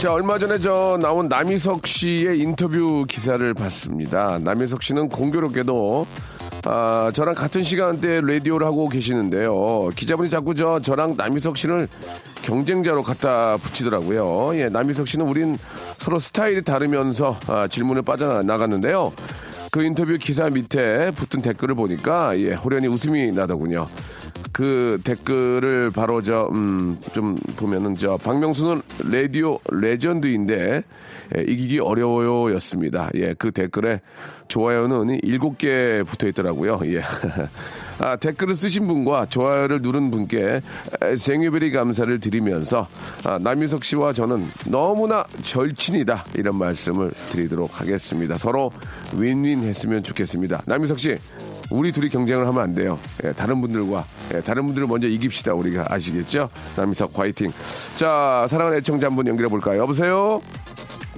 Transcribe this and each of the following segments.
자, 얼마 전에 저 나온 남희석 씨의 인터뷰 기사를 봤습니다. 남희석 씨는 공교롭게도 아, 저랑 같은 시간대에 라디오를 하고 계시는데요. 기자분이 자꾸 저 저랑 남희석 씨를 경쟁자로 갖다 붙이더라고요. 예, 남희석 씨는 우린 서로 스타일이 다르면서 아, 질문을 빠져나갔는데요. 그 인터뷰 기사 밑에 붙은 댓글을 보니까 예, 호련히 웃음이 나더군요. 그 댓글을 바로 저, 음, 좀 보면은 저, 박명수는 라디오 레전드인데, 예, 이기기 어려워요 였습니다. 예, 그 댓글에 좋아요는 일곱 개 붙어 있더라고요. 예. 아, 댓글을 쓰신 분과 좋아요를 누른 분께 에, 생유베리 감사를 드리면서 아, 남유석 씨와 저는 너무나 절친이다 이런 말씀을 드리도록 하겠습니다. 서로 윈윈 했으면 좋겠습니다. 남유석 씨, 우리 둘이 경쟁을 하면 안 돼요. 예, 다른 분들과 예, 다른 분들을 먼저 이깁시다. 우리가 아시겠죠? 남유석 화이팅. 자, 사랑하는 애청자 한 분 연결해 볼까요? 여보세요?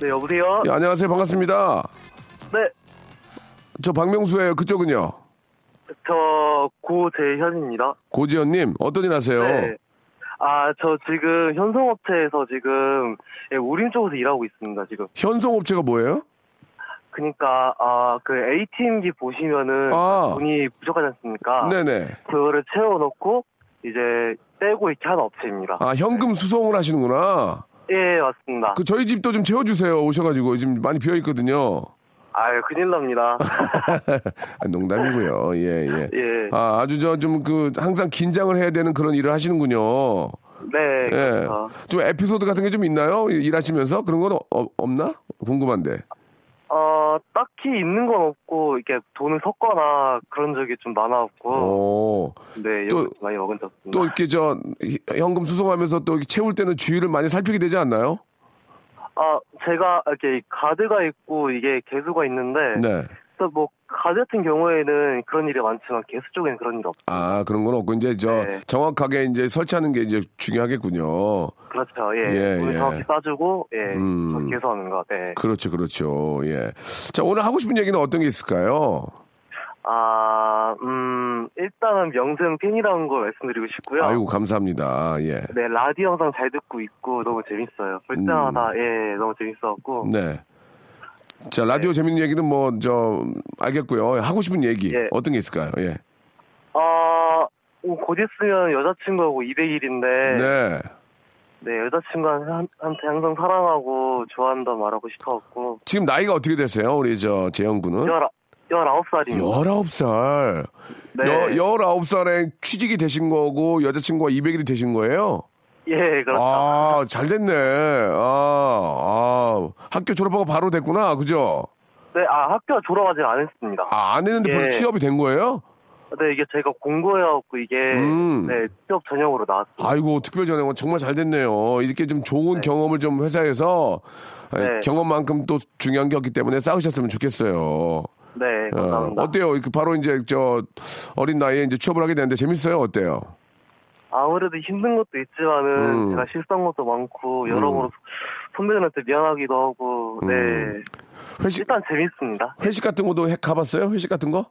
네, 여보세요? 예, 안녕하세요. 반갑습니다. 네, 저 박명수예요. 그쪽은요? 저 고재현입니다. 고지현님, 어떤 일 하세요? 네. 아, 저 지금 현성업체에서 지금 예, 우림 쪽에서 일하고 있습니다, 지금. 현송업체가 뭐예요? 그니까, 아, 그 A팀기 보시면은 아. 돈이 부족하지 않습니까? 네네. 그거를 채워놓고 이제 떼고 이렇게 하는 업체입니다. 아, 현금 수송을 하시는구나. 예, 맞습니다. 그 저희 집도 좀 채워주세요. 오셔가지고 지금 많이 비어 있거든요. 아유, 큰일 납니다. 아, 농담이고요. 예, 예. 예. 아, 아주 저 좀 그 항상 긴장을 해야 되는 그런 일을 하시는군요. 네, 예. 그렇죠. 좀 에피소드 같은 게 좀 있나요? 일- 일하시면서 그런 건 어- 없나? 궁금한데. 어, 딱히 있는 건 없고, 이렇게 돈을 섞거나 그런 적이 좀 많아갖고, 오. 네, 또- 많이 먹은 적. 또 이렇게 저 히- 현금 수송하면서 또 채울 때는 주의를 많이 살피게 되지 않나요? 아, 제가 이렇게 가드가 있고 이게 개수가 있는데, 네. 그래서 뭐 가드 같은 경우에는 그런 일이 많지만 개수 쪽에는 그런 일이 없어요. 아, 그런 건 없고 이제 저 네. 정확하게 이제 설치하는 게 이제 중요하겠군요. 그렇죠, 예. 예, 돈을 예. 정확히 싸주고, 예, 음. 개수하는 거, 네. 그렇죠, 그렇죠. 예. 자, 오늘 하고 싶은 얘기는 어떤 게 있을까요? 아, 음, 일단은 명승 팬이라는 걸 말씀드리고 싶고요. 아이고, 감사합니다. 예. 네, 라디오 영상 잘 듣고 있고 너무 재밌어요. 볼 때마다, 예, 너무 재밌어갖고. 음. 네. 자, 라디오 재밌는 얘기는 뭐, 저, 알겠고요. 하고 싶은 얘기. 예. 어떤 게 있을까요? 예. 아, 오, 곧 있으면 여자친구하고 200일인데, 네. 네, 여자친구한테 항상 사랑하고 좋아한다 말하고 싶어갖고. 지금 나이가 어떻게 되세요? 우리 저, 재영 군은? 열아, 19살입니다. 열아홉 살 네. 여, 열아홉 살에 취직이 되신 거고, 여자친구가 200일이 되신 거예요? 예, 그렇죠. 아, 잘 됐네. 아, 아. 학교 졸업하고 바로 됐구나. 그죠? 네, 아, 학교 졸업하지 않았습니다. 아, 안 했는데 벌써 예. 취업이 된 거예요? 네, 이게 제가 공부해갖고 이게, 음. 네, 취업 전형으로 나왔어요. 아이고, 특별 전형은 정말 잘 됐네요. 이렇게 좀 좋은 경험을 좀 회사에서 아니, 네. 경험만큼 또 중요한 게 없기 때문에 싸우셨으면 좋겠어요. 네, 어, 감사합니다. 어때요? 이렇게 바로 이제 저 어린 나이에 이제 취업을 하게 되는데 재밌어요? 어때요? 아무래도 힘든 것도 있지만은 음. 제가 실수한 것도 많고 여러모로 선배들한테 미안하기도 하고 네 회식 일단 재밌습니다. 회식 같은 것도 해- 가봤어요? 회식 같은 거?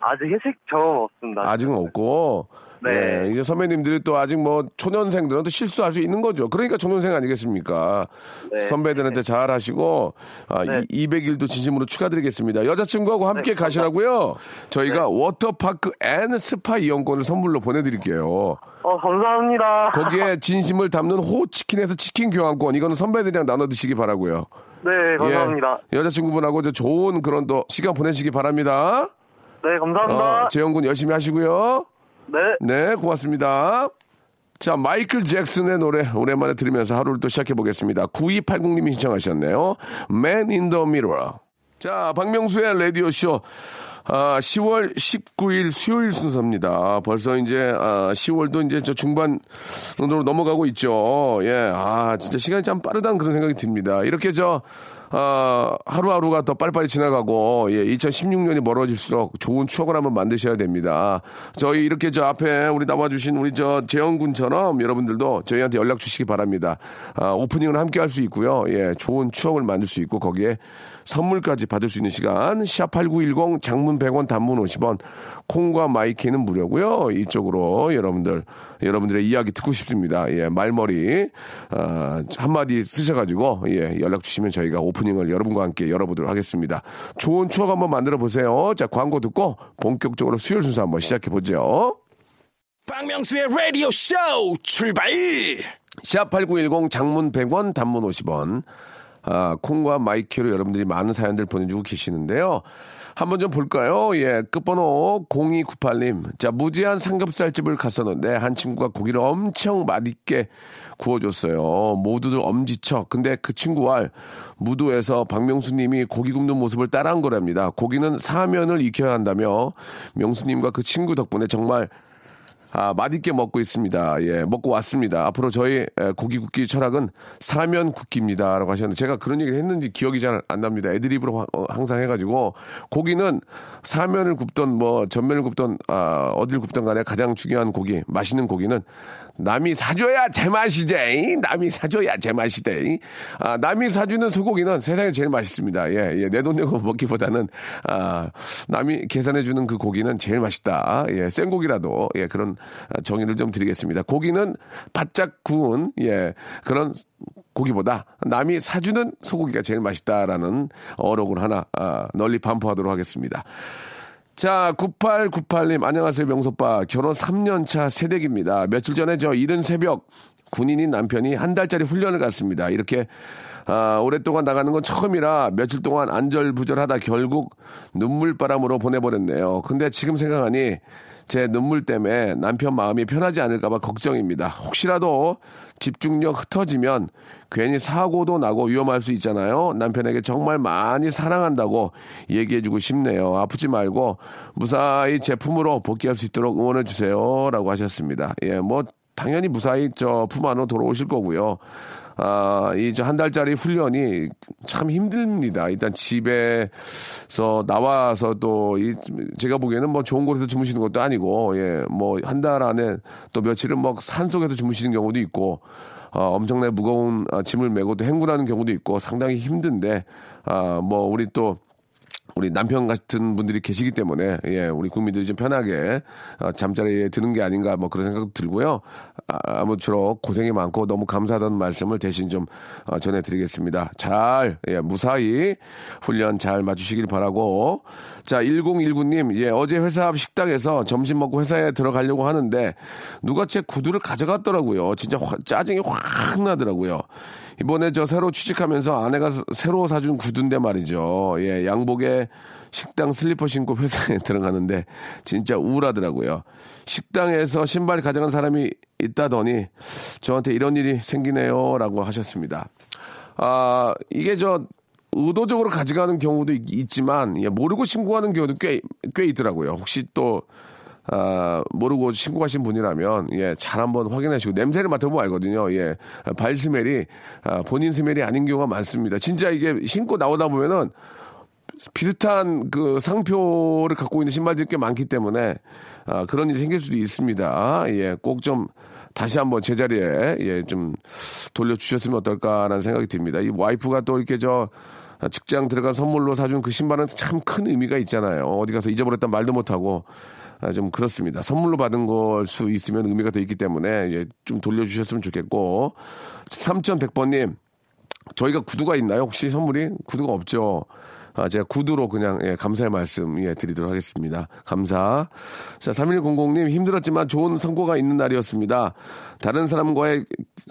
아직 회식 경험 없습니다. 아직은 없고 네. 예, 이제 선배님들이 또 아직 뭐 초년생들은 또 실수할 수 있는 거죠. 그러니까 초년생 아니겠습니까? 네. 선배들한테 잘 하시고 아, 네. 이 200일도 진심으로 축하드리겠습니다. 여자친구하고 함께 네, 가시라고요. 저희가 워터파크 and 스파 이용권을 선물로 보내드릴게요. 어, 감사합니다. 거기에 진심을 담는 호치킨에서 치킨 교환권 이거는 선배들이랑 나눠 드시기 바라고요. 네, 감사합니다. 예, 여자친구분하고 이제 좋은 그런 또 시간 보내시기 바랍니다. 네, 감사합니다. 어, 재영군 열심히 하시고요. 네. 네, 고맙습니다. 자, 마이클 잭슨의 노래 오랜만에 들으면서 하루를 또 시작해 보겠습니다. 9280님이 신청하셨네요. Man in the Mirror. 자, 박명수의 라디오쇼. 아, 10월 19일 수요일 순서입니다. 벌써 이제, 아, 10월도 이제 저 중반으로 넘어가고 있죠. 예, 아, 진짜 시간이 참 빠르다는 그런 생각이 듭니다. 이렇게 저, 아, 하루하루가 더 빨리빨리 지나가고, 예, 2016년이 멀어질수록 좋은 추억을 한번 만드셔야 됩니다. 저희 이렇게 저 앞에 우리 나와주신 우리 저 재영 군처럼 여러분들도 저희한테 연락 주시기 바랍니다. 아, 오프닝을 함께 할 수 있고요. 예, 좋은 추억을 만들 수 있고, 거기에 선물까지 받을 수 있는 시간, 샵8910 장문 100원 단문 50원, 콩과 마이K는 무료고요. 이쪽으로 여러분들, 여러분들의 이야기 듣고 싶습니다. 예, 말머리, 아, 한마디 쓰셔가지고, 예, 연락 주시면 저희가 오프닝을 여러분과 함께 열어보도록 하겠습니다. 좋은 추억 한번 만들어 보세요. 자, 광고 듣고 본격적으로 수요일 순서 한번 시작해 보죠. 박명수의 라디오 쇼 출발! 샵8910 장문 100원, 단문 50원. 아, 콩과 마이K로 여러분들이 많은 사연들 보내주고 계시는데요. 한번 좀 볼까요? 예, 끝번호 0298님. 자, 무제한 삼겹살집을 갔었는데 한 친구가 고기를 엄청 맛있게 구워줬어요. 모두들 엄지척. 근데 그 친구 알 무도에서 박명수님이 고기 굽는 모습을 따라한 거랍니다. 고기는 사면을 익혀야 한다며 명수님과 그 친구 덕분에 정말 아, 맛있게 먹고 있습니다. 예, 먹고 왔습니다. 앞으로 저희 에, 고기 굽기 철학은 사면 굽기입니다. 라고 하셨는데 제가 그런 얘기를 했는지 기억이 잘 안 납니다. 애드립으로 하- 어, 항상 해가지고 고기는 사면을 굽던 뭐 전면을 굽던 아, 어딜 굽던 간에 가장 중요한 고기, 맛있는 고기는 남이 사줘야 제맛이지. 남이 사줘야 제맛이대. 아, 남이 사주는 소고기는 세상에 제일 맛있습니다. 예, 예. 내 돈 내고 먹기보다는, 아, 남이 계산해주는 그 고기는 제일 맛있다. 예, 생고기라도, 예, 그런 정의를 좀 드리겠습니다. 고기는 바짝 구운, 예, 그런 고기보다 남이 사주는 소고기가 제일 맛있다라는 어록을 하나, 아, 널리 반포하도록 하겠습니다. 자, 9898님, 안녕하세요, 명소빠. 결혼 3년차 새댁입니다. 며칠 전에 저 이른 새벽 군인인 남편이 한 달짜리 훈련을 갔습니다. 이렇게, 아, 오랫동안 나가는 건 처음이라 며칠 동안 안절부절하다 결국 눈물바람으로 보내버렸네요. 근데 지금 생각하니 제 눈물 때문에 남편 마음이 편하지 않을까봐 걱정입니다. 혹시라도 집중력 흩어지면 괜히 사고도 나고 위험할 수 있잖아요. 남편에게 정말 많이 사랑한다고 얘기해주고 싶네요. 아프지 말고 무사히 제품으로 복귀할 수 있도록 응원해주세요. 라고 하셨습니다. 예, 뭐, 당연히 무사히 저 품 안으로 돌아오실 거고요. 아, 이저한 달짜리 훈련이 참 힘듭니다. 일단 집에서 나와서 또 이 제가 보기에는 뭐 좋은 곳에서 주무시는 것도 아니고 예, 뭐 한 달 안에 또 며칠은 뭐 산 속에서 주무시는 경우도 있고 어, 엄청나게 무거운 아, 짐을 메고 또 행군하는 경우도 있고 상당히 힘든데 아, 뭐 우리 또 우리 남편 같은 분들이 계시기 때문에 예 우리 국민들이 좀 편하게 어, 잠자리에 드는 게 아닌가 뭐 그런 생각도 들고요. 아, 아무쪼록 고생이 많고 너무 감사하다는 말씀을 대신 좀 어, 전해드리겠습니다. 잘 예, 무사히 훈련 잘 마주시길 바라고. 자 1019님 예 어제 회사 앞 식당에서 점심 먹고 회사에 들어가려고 하는데 누가 제 구두를 가져갔더라고요. 진짜 화- 짜증이 확 나더라고요 이번에 저 새로 취직하면서 아내가 스- 새로 사준 구두인데 말이죠. 예, 양복에 식당 슬리퍼 신고 회사에 들어가는데 진짜 우울하더라고요. 식당에서 신발 가져간 사람이 있다더니 저한테 이런 일이 생기네요 라고 하셨습니다. 아, 이게 저 의도적으로 가져가는 경우도 있- 있지만 예, 모르고 신고하는 경우도 꽤, 꽤 있더라고요. 혹시 또 아, 모르고 신고하신 분이라면, 예, 잘 한번 확인하시고, 냄새를 맡아보면 알거든요. 예, 발 스멜이, 아, 본인 스멜이 아닌 경우가 많습니다. 진짜 이게 신고 나오다 보면은, 비슷한 그 상표를 갖고 있는 신발들이 꽤 많기 때문에, 아, 그런 일이 생길 수도 있습니다. 예, 꼭 좀, 다시 한번 제자리에, 예, 좀, 돌려주셨으면 어떨까라는 생각이 듭니다. 이 와이프가 또 이렇게 저, 직장 들어간 선물로 사준 그 신발은 참 큰 의미가 있잖아요. 어디 가서 잊어버렸단 말도 못하고, 아, 좀 그렇습니다. 선물로 받은 걸 수 있으면 의미가 더 있기 때문에 이제 좀 돌려주셨으면 좋겠고 3100번님 저희가 구두가 있나요? 혹시 선물이? 구두가 없죠. 아, 제가 구두로 그냥, 예, 감사의 말씀, 예, 드리도록 하겠습니다. 감사. 자, 3100님 힘들었지만 좋은 성과가 있는 날이었습니다. 다른 사람과의,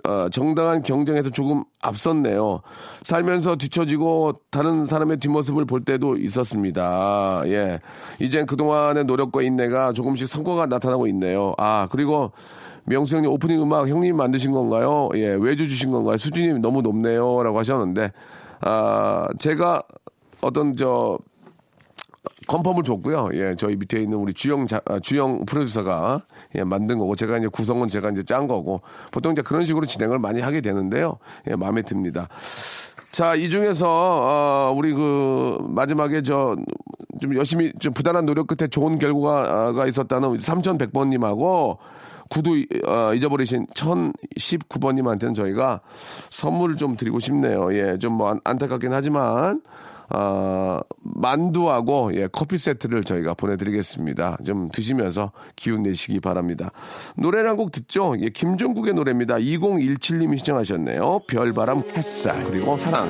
어, 정당한 경쟁에서 조금 앞섰네요. 살면서 뒤처지고 다른 사람의 뒷모습을 볼 때도 있었습니다. 예. 이젠 그동안의 노력과 인내가 조금씩 성과가 나타나고 있네요. 아, 그리고 명수 형님 오프닝 음악 형님 만드신 건가요? 예, 외주 주신 건가요? 수준이 너무 높네요. 라고 하셨는데, 아, 제가 어떤 저, 컨펌을 줬고요. 예, 저희 밑에 있는 우리 주영 자, 아, 주영 프로듀서가 예, 만든 거고 제가 이제 구성은 제가 이제 짠 거고 보통 이제 그런 식으로 진행을 많이 하게 되는데요. 예, 마음에 듭니다. 자, 이 중에서 어, 우리 그 마지막에 저 좀 열심히 좀 부단한 노력 끝에 좋은 결과가 있었다는 3100번 님하고 구두 어, 잊어버리신 1019번 님한테는 저희가 선물을 좀 드리고 싶네요. 예, 좀 뭐 안타깝긴 하지만 어, 만두하고 예, 커피 세트를 저희가 보내드리겠습니다. 좀 드시면서 기운 내시기 바랍니다. 노래를 한 곡 듣죠? 예, 김종국의 노래입니다. 2017님이 시청하셨네요. 별바람 햇살 그리고 사랑.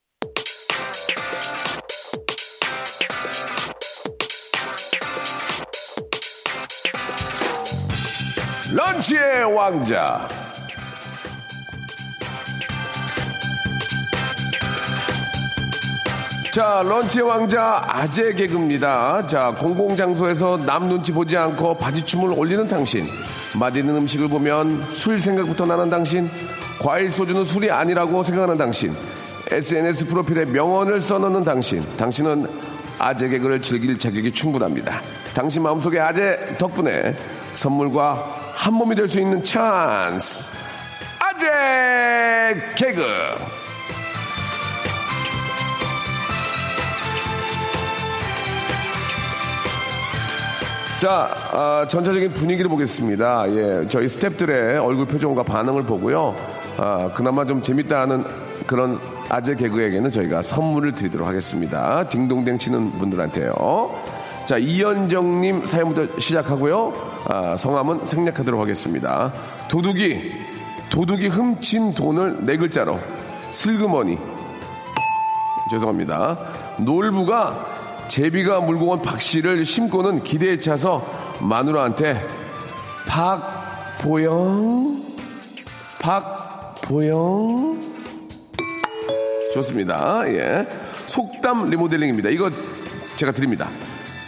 런치의 왕자. 자, 런치의 왕자 아재 개그입니다. 자, 공공장소에서 남 눈치 보지 않고 바지춤을 올리는 당신. 맛있는 음식을 보면 술 생각부터 나는 당신. 과일 소주는 술이 아니라고 생각하는 당신. SNS 프로필에 명언을 써놓는 당신. 당신은 아재 개그를 즐길 자격이 충분합니다. 당신 마음속의 아재 덕분에 선물과 한 몸이 될 수 있는 찬스. 아재 개그. 자, 아, 전체적인 분위기를 보겠습니다. 예, 저희 스탭들의 얼굴 표정과 반응을 보고요. 아, 그나마 좀 재밌다는 그런 아재 개그에게는 저희가 선물을 드리도록 하겠습니다. 딩동댕 치는 분들한테요. 자, 이현정님 사연부터 시작하고요. 아, 성함은 생략하도록 하겠습니다. 도둑이, 도둑이 훔친 돈을 네 글자로 슬그머니. 죄송합니다. 놀부가 제비가 물고 온 박 씨를 심고는 기대에 차서 마누라한테 박보영, 박보영. 좋습니다. 예. 속담 리모델링입니다. 이거 제가 드립니다.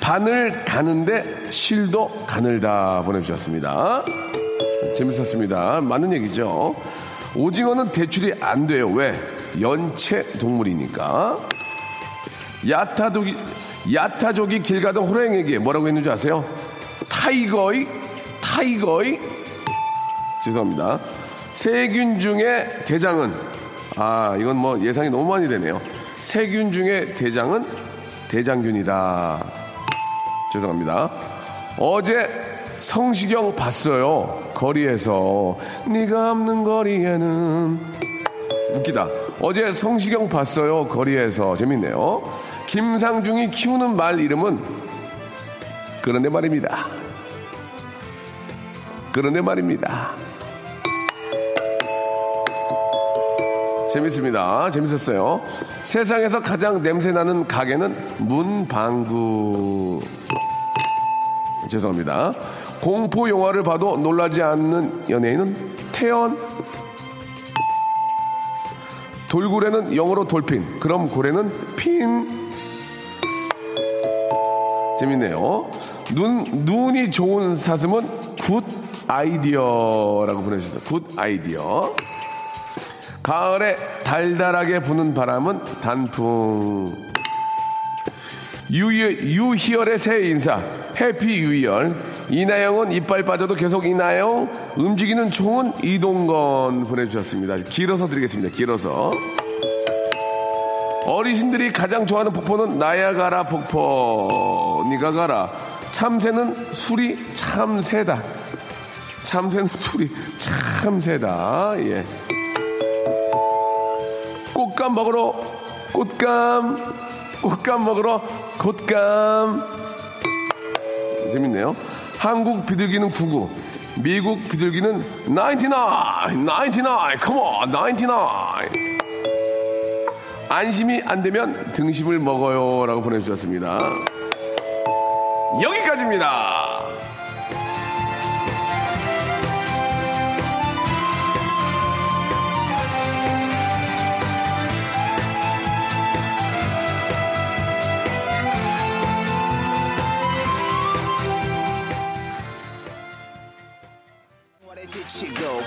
바늘 가는데 실도 가늘다 보내주셨습니다. 재밌었습니다. 맞는 얘기죠. 오징어는 대출이 안 돼요. 왜? 연체 동물이니까. 야타족이, 야타족이 길 가던 호랑이에게 뭐라고 했는지 아세요? 타이거이, 타이거이. 죄송합니다. 세균 중에 대장은, 아, 이건 뭐 예상이 너무 많이 되네요. 세균 중에 대장은 대장균이다. 죄송합니다. 어제 성시경 봤어요. 거리에서 네가 없는 거리에는 웃기다. 어제 성시경 봤어요. 거리에서 재밌네요. 김상중이 키우는 말 이름은 그런데 말입니다. 그런데 말입니다. 재밌습니다. 재밌었어요. 세상에서 가장 냄새나는 가게는 문방구. 죄송합니다. 공포 영화를 봐도 놀라지 않는 연예인은 태연. 돌고래는 영어로 돌핀. 그럼 고래는 핀. 재밌네요. 눈, 눈이 좋은 사슴은 good idea라고 보내주셨어요. good idea. 가을에 달달하게 부는 바람은 단풍. 유희, 유희열의 새해 인사. Happy 유희열. 이나영은 이빨 빠져도 계속 이나영. 움직이는 총은 이동건 보내주셨습니다. 골라서 드리겠습니다. 골라서. 어르신들이 가장 좋아하는 폭포는 나야가라 폭포. 니가 가라. 참새는 술이 참 세다. 참새는 술이 참 세다. 예. 꽃감 먹으러 꽃감 꽃감 먹으러 꽃감 재밌네요. 한국 비둘기는 99, 미국 비둘기는 99, 99, come on, 99. 안심이 안 되면 등심을 먹어요 라고 보내주셨습니다. 여기까지입니다.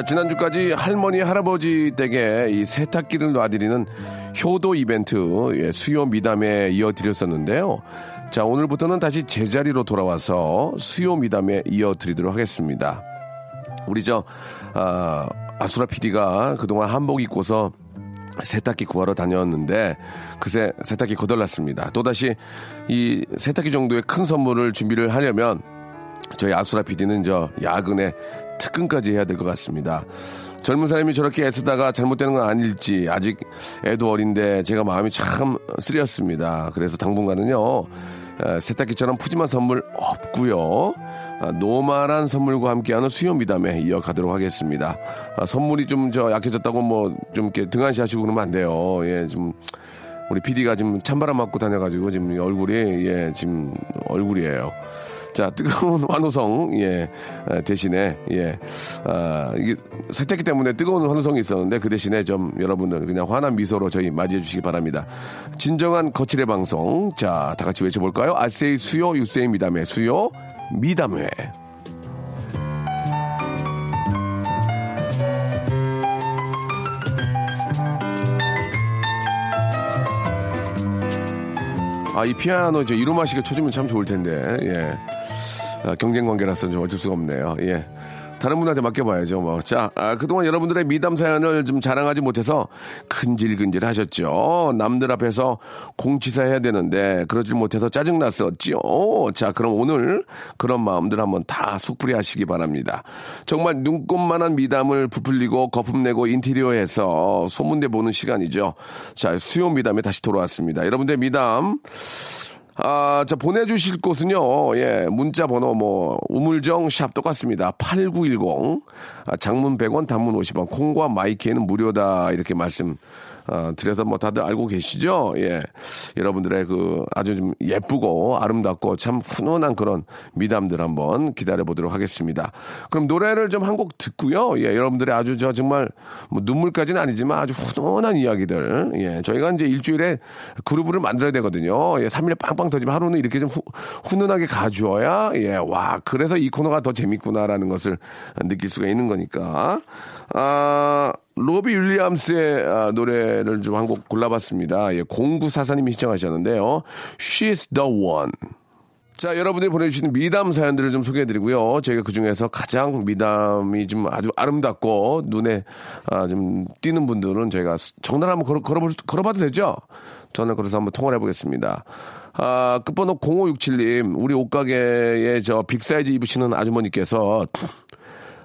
자, 지난주까지 할머니, 할아버지 댁에 이 세탁기를 놔드리는 효도 이벤트, 예, 수요 미담에 이어드렸었는데요. 자, 오늘부터는 다시 제자리로 돌아와서 수요 미담에 이어드리도록 하겠습니다. 우리 저, 아, 아수라 PD가 그동안 한복 입고서 세탁기 구하러 다녔는데 그새 세탁기 거덜났습니다. 또다시 이 세탁기 정도의 큰 선물을 준비를 하려면 저희 아수라 PD는 저 야근에 특근까지 해야 될 것 같습니다. 젊은 사람이 저렇게 애쓰다가 잘못되는 건 아닐지 아직 애도 어린데 제가 마음이 참 쓰렸습니다. 그래서 당분간은요 에, 세탁기처럼 푸짐한 선물 없고요. 아, normal한 선물과 함께하는 수요 미담에 이어가도록 하겠습니다. 아, 선물이 좀 저 약해졌다고 뭐 좀 이렇게 등한시하시고 그러면 안 돼요. 예, 좀 우리 PD가 지금 찬바람 맞고 다녀가지고 지금 얼굴이 예 지금 얼굴이에요. 자 뜨거운 환호성 예 에, 대신에 예 아, 이게 세탁기 때문에 뜨거운 환호성이 있었는데 그 대신에 좀 여러분들 그냥 환한 미소로 저희 맞이해 주시기 바랍니다. 진정한 거칠의 방송 자 다 같이 외쳐볼까요? 아세이 수요 유세이 미담회 수요 미담회. 아, 이 피아노 저 이루마 씨가 쳐주면 참 좋을 텐데, 예. 아, 경쟁 관계라서 좀 어쩔 수가 없네요. 예. 다른 분한테 맡겨봐야죠, 뭐. 자, 아, 그동안 여러분들의 미담 사연을 좀 자랑하지 못해서 근질근질 하셨죠. 남들 앞에서 공치사 해야 되는데, 그러질 못해서 짜증났었지요. 자, 그럼 오늘 그런 마음들 한번 다 숙풀이 하시기 바랍니다. 정말 눈꽃만한 미담을 부풀리고 거품내고 인테리어해서 소문내 보는 시간이죠. 자, 수요 미담에 다시 돌아왔습니다. 여러분들 미담, 아, 자, 보내주실 곳은요, 예, 문자 번호 뭐, 우물정 샵 똑같습니다. 8910. 아, 장문 100원, 단문 50원. 콩과 마이키에는 무료다. 이렇게 말씀, 아, 드려서 뭐 다들 알고 계시죠? 예. 여러분들의 그 아주 좀 예쁘고 아름답고 참 훈훈한 그런 미담들 한번 기다려 보도록 하겠습니다. 그럼 노래를 좀 한 곡 듣고요. 예, 여러분들의 아주 저 정말 뭐 눈물까지는 아니지만 아주 훈훈한 이야기들. 예, 저희가 이제 일주일에 그룹을 만들어야 되거든요. 예, 3일에 빵빵 터지면 하루는 이렇게 좀 후, 훈훈하게 가주어야 예, 와, 그래서 이 코너가 더 재밌구나라는 것을 느낄 수가 있는 거니까. 아, 로비 윌리엄스의 아, 노래를 좀 한 곡 골라봤습니다. 예, 0944님이 시청하셨는데요. She's the one. 자, 여러분들이 보내주시는 미담 사연들을 좀 소개해드리고요. 저희가 그 중에서 가장 미담이 좀 아주 아름답고 눈에 아, 좀 띄는 분들은 저희가 정답 한번 걸어, 걸어볼, 수- 걸어봐도 되죠? 저는 그래서 한번 통화를 해보겠습니다. 아, 끝번호 0567님, 우리 옷가게에 저 빅사이즈 입으시는 아주머니께서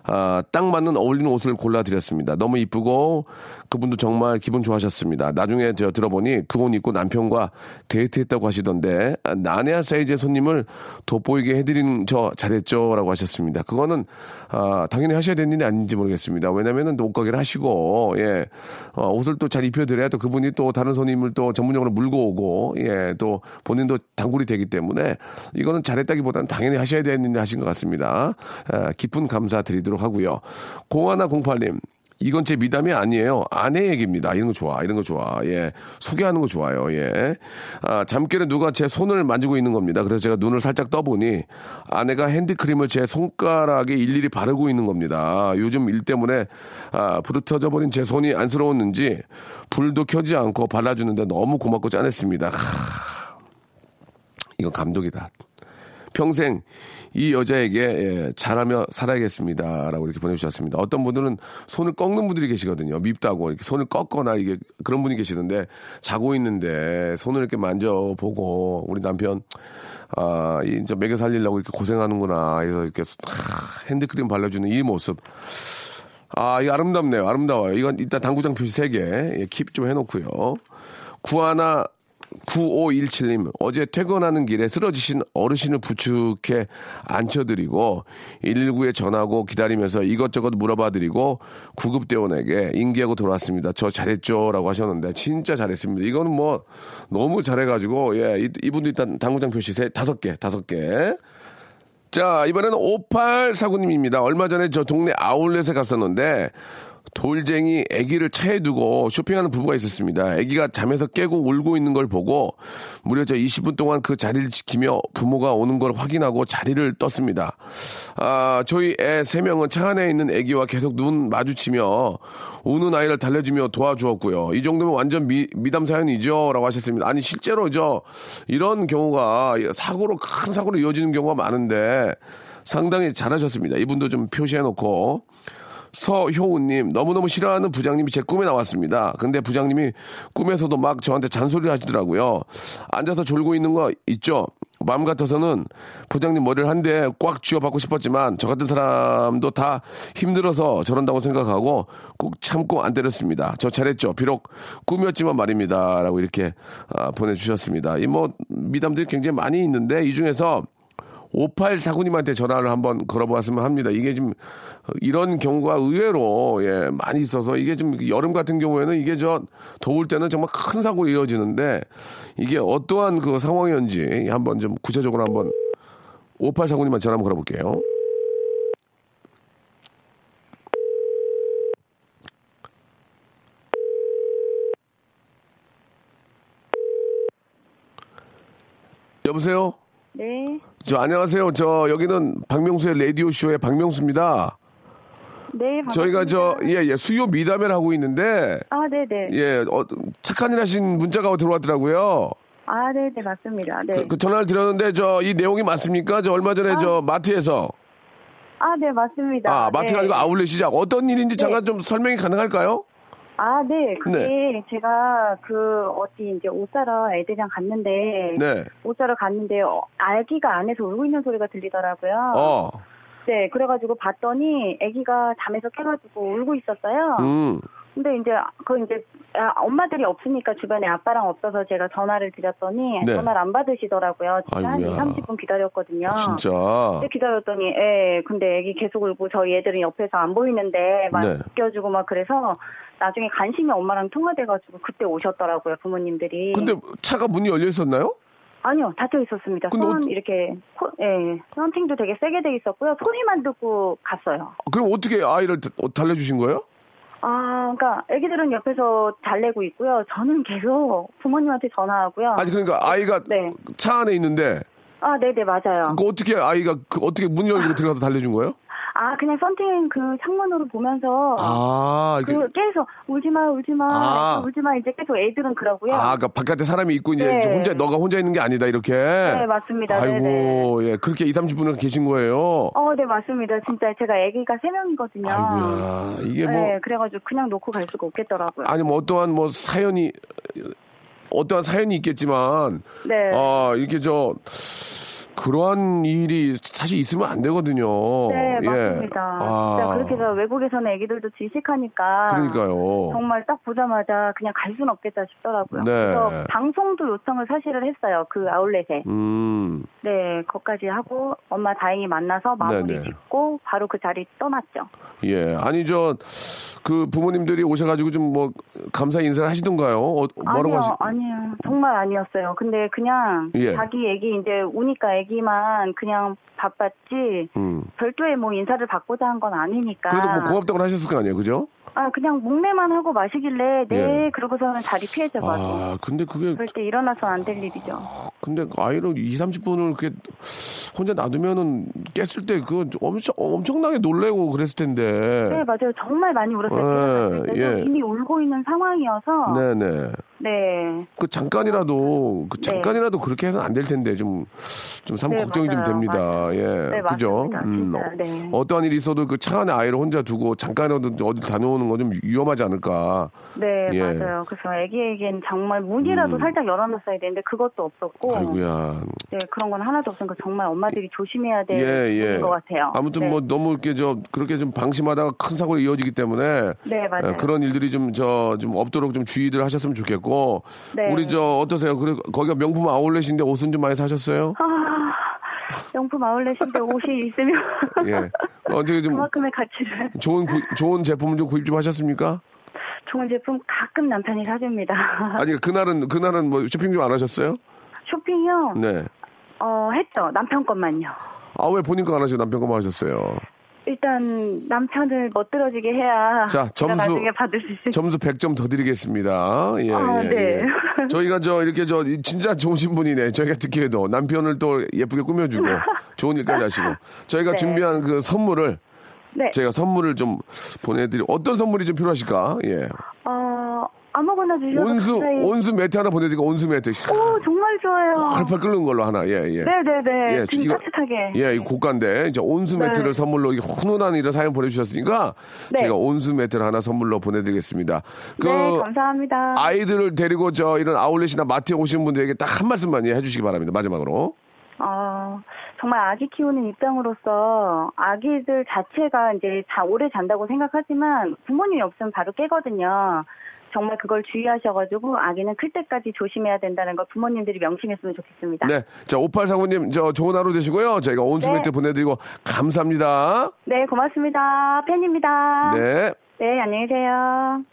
아, 딱 맞는 어울리는 옷을 골라드렸습니다. 너무 이쁘고 그분도 정말 기분 좋아하셨습니다. 나중에 저 들어보니 그 옷 입고 남편과 데이트했다고 하시던데 아, 나네아 사이즈의 손님을 돋보이게 해드린 저 잘했죠라고 하셨습니다. 그거는 아, 당연히 하셔야 되는 일이 아닌지 모르겠습니다. 왜냐면은 또 옷가게를 하시고 예 어, 옷을 또 잘 입혀드려야 또 그분이 또 다른 손님을 또 전문적으로 물고 오고 예또 본인도 단골이 되기 때문에 이거는 잘했다기보다는 당연히 하셔야 되는 일 하신 것 같습니다. 아, 깊은 감사 드리도록 하고요. 0108님 이건 제 미담이 아니에요. 아내 얘기입니다. 이런 거 좋아. 이런 거 좋아. 예. 소개하는 거 좋아요. 예. 아, 잠결에 누가 제 손을 만지고 있는 겁니다. 그래서 제가 눈을 살짝 떠보니 아내가 핸드크림을 제 손가락에 일일이 바르고 있는 겁니다. 요즘 일 때문에 아, 부르터져 버린 제 손이 안쓰러웠는지 불도 켜지 않고 발라주는데 너무 고맙고 짠했습니다. 하, 이건 감독이다. 평생 이 여자에게 예, 잘하며 살아야겠습니다라고 이렇게 보내주셨습니다. 어떤 분들은 손을 꺾는 분들이 계시거든요. 밉다고 이렇게 손을 꺾거나 이게 그런 분이 계시던데 자고 있는데 손을 이렇게 만져보고 우리 남편 아, 이 이제 먹여 살리려고 이렇게 고생하는구나. 그래서 이렇게 하, 핸드크림 발라주는 이 모습. 아, 이거 아름답네요. 아름다워요. 이건 일단 당구장 표시 3개 예, 킵 좀 해놓고요. 구하나 9517님, 어제 퇴근하는 길에 쓰러지신 어르신을 부축해 앉혀드리고, 119에 전하고 기다리면서 이것저것 물어봐드리고, 구급대원에게 인계하고 돌아왔습니다. 저 잘했죠? 라고 하셨는데, 진짜 잘했습니다. 이거는 뭐, 너무 잘해가지고, 예, 이, 이분도 일단 당구장 표시 세, 다섯 개, 다섯 개. 자, 이번에는 5849님입니다. 얼마 전에 저 동네 아울렛에 갔었는데, 돌쟁이 아기를 차에 두고 쇼핑하는 부부가 있었습니다. 아기가 잠에서 깨고 울고 있는 걸 보고 무려 저 20분 동안 그 자리를 지키며 부모가 오는 걸 확인하고 자리를 떴습니다. 아, 저희 애 3명은 차 안에 있는 아기와 계속 눈 마주치며 우는 아이를 달래주며 도와주었고요. 이 정도면 완전 미, 미담 사연이죠. 라고 하셨습니다. 아니, 실제로 저 이런 경우가 사고로, 큰 사고로 이어지는 경우가 많은데 상당히 잘하셨습니다. 이분도 좀 표시해놓고 서효우님 너무너무 싫어하는 부장님이 제 꿈에 나왔습니다. 근데 부장님이 꿈에서도 막 저한테 잔소리를 하시더라고요. 앉아서 졸고 있는 거 있죠? 마음 같아서는 부장님 머리를 한 대 꽉 쥐어받고 싶었지만 저 같은 사람도 다 힘들어서 저런다고 생각하고 꼭 참고 안 때렸습니다. 저 잘했죠. 비록 꿈이었지만 말입니다. 라고 이렇게 아, 보내주셨습니다. 이 뭐 미담들이 굉장히 많이 있는데 이 중에서 5849님한테 전화를 한번 걸어보았으면 합니다. 이게 좀 이런 경우가 의외로 예, 많이 있어서 이게 좀 여름 같은 경우에는 이게 저 더울 때는 정말 큰 사고로 이어지는데 이게 어떠한 그 상황이었는지 한번 좀 구체적으로 한번 5849님한테 전화 한번 걸어볼게요. 여보세요? 네. 저 안녕하세요. 저 여기는 박명수의 라디오 쇼의 박명수입니다. 네, 반갑습니다. 저희가 저 예 예 수요 미담을 하고 있는데 아, 네, 네. 예 어, 착한 일 하신 문자가 들어왔더라고요. 아, 네, 네, 맞습니다. 네. 그, 그 전화를 드렸는데 저 이 내용이 맞습니까? 저 얼마 전에 저 마트에서 아, 네, 맞습니다. 아 마트가 네. 아니고 아울렛 시작 어떤 일인지 잠깐 좀 설명이 가능할까요? 아, 네. 그게 제가 그 어디 이제 옷 사러 애들이랑 갔는데 네. 옷 사러 갔는데 어, 아기가 안에서 울고 있는 소리가 들리더라고요. 어. 네, 그래가지고 봤더니 아기가 잠에서 깨가지고 울고 있었어요. 음. 근데 이제 그 이제 아, 엄마들이 없으니까 주변에 아빠랑 없어서 제가 전화를 드렸더니 네. 전화를 안 받으시더라고요. 진짜 한 2, 아이고야. 30분 기다렸거든요. 진짜. 네, 기다렸더니, 예, 근데 애기 계속 울고 저희 애들은 옆에서 안 보이는데 막 네. 웃겨주고 막 그래서 나중에 간신히 엄마랑 통화돼가지고 그때 오셨더라고요, 부모님들이. 근데 차가 문이 열려 있었나요? 아니요, 닫혀 있었습니다. 근데 손 어떡- 이렇게, 코, 예, 썬팅도 되게 세게 돼 있었고요. 소리만 듣고 갔어요. 그럼 어떻게 아이를 다- 어, 달래주신 거예요? 아, 그러니까 애기들은 옆에서 달래고 있고요. 저는 계속 부모님한테 전화하고요. 아니 그러니까 아이가 네. 차 안에 있는데 아, 네 네, 맞아요. 그 어떻게 아이가 그 어떻게 문 열고 들어가서 달래준 거예요? 아, 그냥 썬팅 그 창문으로 보면서 아, 이게 그 계속 울지 마, 울지 마, 아. 울지 마. 이제 계속 애들은 그러고요. 아, 그러니까 바깥에 사람이 있고 이제 네. 혼자 너가 혼자 있는 게 아니다 이렇게. 네, 맞습니다. 아이고, 예, 그렇게 2, 30분을 계신 거예요. 어, 네, 맞습니다. 진짜 제가 아기가 세 명이거든요. 아이고야, 이게 뭐 네, 그래가지고 그냥 놓고 갈 수가 없겠더라고요. 아니 뭐 어떠한 뭐 사연이 어떠한 사연이 있겠지만 네. 아, 이렇게 저 그러한 일이 사실 있으면 안 되거든요. 네, 예. 맞습니다. 아, 그렇게 해서 외국에서는 애기들도 질식하니까 그러니까요. 정말 딱 보자마자 그냥 갈 수는 없겠다 싶더라고요. 네. 그래서 방송도 요청을 사실을 했어요. 그 아울렛에. 음, 네, 거기까지 하고 엄마 다행히 만나서 마무리 네네. 짓고 바로 그 자리 떠났죠. 예. 아니, 저, 그 부모님들이 오셔가지고 좀 뭐, 감사 인사를 하시던가요? 어, 뭐라고 아니요, 하시, 아니요. 정말 아니었어요. 근데 그냥 예. 자기 애기 이제 우니까 애기 만 그냥 바빴지 음. 별도의 뭐 인사를 받고자 한 건 아니니까. 그래도 뭐 고맙다고 하셨을 거 아니에요, 그죠? 아, 그냥 목례만 하고 마시길래 네, 예. 그러고서는 자리 피해자 가고. 아, 근데 그게, 절대 일어나서 안 될 일이죠. 근데 아이를 2, 30분을 그렇게 혼자 놔두면은 깼을 때 그거 엄청, 엄청나게 놀래고 그랬을 텐데. 네, 맞아요. 정말 많이 울었어요. 예, 예. 이미 울고 있는 상황이어서. 네네. 네. 그 잠깐이라도 그 잠깐이라도 그렇게 해서는 안 될 텐데 좀좀 참 네, 걱정이 좀 맞아요. 됩니다. 맞아요. 예, 네, 그죠? 맞습니다. 음, 네. 어떠한 일이 있어도 그 차 안에 아이를 혼자 두고 잠깐이라도 어디 다녀오는 건 좀 위험하지 않을까. 네, 예. 맞아요. 그래서 애기에겐 정말 문이라도 음. 살짝 열어 놨어야 되는데 그것도 없었고. 아이고야. 네, 그런 건 하나도 없으니까 정말 엄마들이 조심해야 될 예, 예. 것 같아요. 아무튼 네. 뭐 너무 이렇게 저 그렇게 좀 방심하다가 큰 사고로 이어지기 때문에 네, 맞아요. 예, 그런 일들이 좀저좀 없도록 좀 주의들 하셨으면 좋겠고 네. 우리 저 어떠세요? 그래 거기가 명품 아울렛인데 옷은 좀 많이 사셨어요? 아, 명품 아울렛인데 옷이 있으면 예. 어떻게 좀 그만큼의 가치를 좋은 구- 좋은 제품을 좀 구입 좀 하셨습니까? 좋은 제품 가끔 남편이 사줍니다. 아니 그날은 그날은 뭐 쇼핑 좀 안 하셨어요? 쇼핑요? 네. 어, 했죠. 남편 것만요. 아 왜 본인 거 안 하시고 남편 거만 하셨어요? 일단 남편을 멋들어지게 해야 자, 점수- 나중에 받을 수 있을 점수 100점 더 드리겠습니다. 예, 아, 예, 네. 예. 저희가 저 이렇게 저 진짜 좋으신 분이네. 저희가 듣기에도 남편을 또 예쁘게 꾸며주고 좋은 일까지 하시고 저희가 네. 준비한 그 선물을 네. 제가 선물을 좀 보내드리. 어떤 선물이 좀 필요하실까? 예. 어, 아무거나 주셔도 온수 감사히- 온수 매트 하나 보내드리고 온수 매트. 오, 정말 좋아요. 팔팔 끓는 걸로 하나. 예, 예. 네네네. 예, 좀 이거- 따뜻하게. 예, 이 고가인데 이제 온수 네. 매트를 선물로 이렇게 훈훈한 이런 사연 보내주셨으니까 네. 제가 온수 매트를 하나 선물로 보내드리겠습니다. 그 네, 감사합니다. 아이들을 데리고 저 이런 아울렛이나 마트에 오신 분들에게 딱 한 말씀만 예, 해주시기 바랍니다. 마지막으로. 어, 정말 아기 키우는 입장으로서 아기들 자체가 이제 자, 오래 잔다고 생각하지만 부모님이 없으면 바로 깨거든요. 정말 그걸 주의하셔가지고 아기는 클 때까지 조심해야 된다는 걸 부모님들이 명심했으면 좋겠습니다. 네, 자 5849님 저 좋은 하루 되시고요. 저희가 온수 네. 매트 보내드리고 감사합니다. 네, 고맙습니다. 팬입니다. 네. 네, 안녕히 계세요.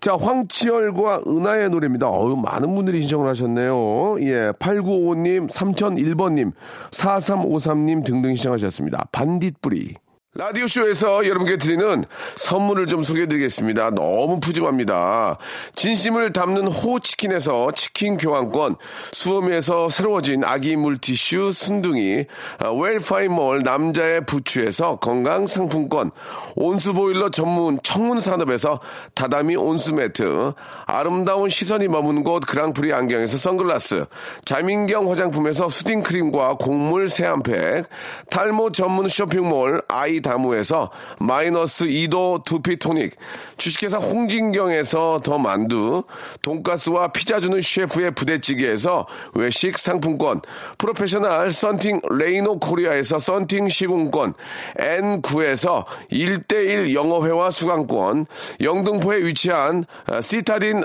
자, 황치열과 은하의 노래입니다. 어유 많은 분들이 신청을 하셨네요. 예, 8955님, 3001번님, 4353님 등등 신청하셨습니다. 반딧불이. 라디오쇼에서 여러분께 드리는 선물을 좀 소개해 드리겠습니다. 너무 푸짐합니다. 진심을 담는 호치킨에서 치킨 교환권, 수험에서 새로워진 아기 물티슈 순둥이, 아, 웰파이몰 남자의 부추에서 건강 상품권, 온수보일러 전문 청운산업에서 다다미 온수매트, 아름다운 시선이 머무는 곳 그랑프리 안경에서 선글라스, 자민경 화장품에서 soothing크림과 곡물 세안팩, 탈모 전문 쇼핑몰 아이 다무에서 마이너스 2도 두피토닉, 주식회사 홍진경에서 더 만두, 돈가스와 피자 주는 셰프의 부대찌개에서 외식 상품권, 프로페셔널 썬팅 레이노 코리아에서 썬팅 시공권, N9에서 1대1 영어회화 수강권, 영등포에 위치한 아, 시타딘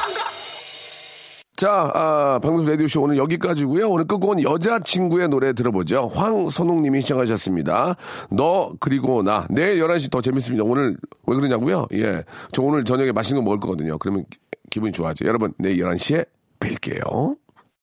자, 아, 박명수 라디오쇼 오늘 여기까지고요 오늘 끝곡은 여자친구의 노래 들어보죠. 황선홍님이 시청하셨습니다. 너, 그리고 나. 내일 11시 더 재밌습니다. 오늘 왜 그러냐고요? 예. 저 오늘 저녁에 맛있는 거 먹을 거거든요. 그러면 기, 기분이 좋아져. 여러분, 내일 11시에 뵐게요.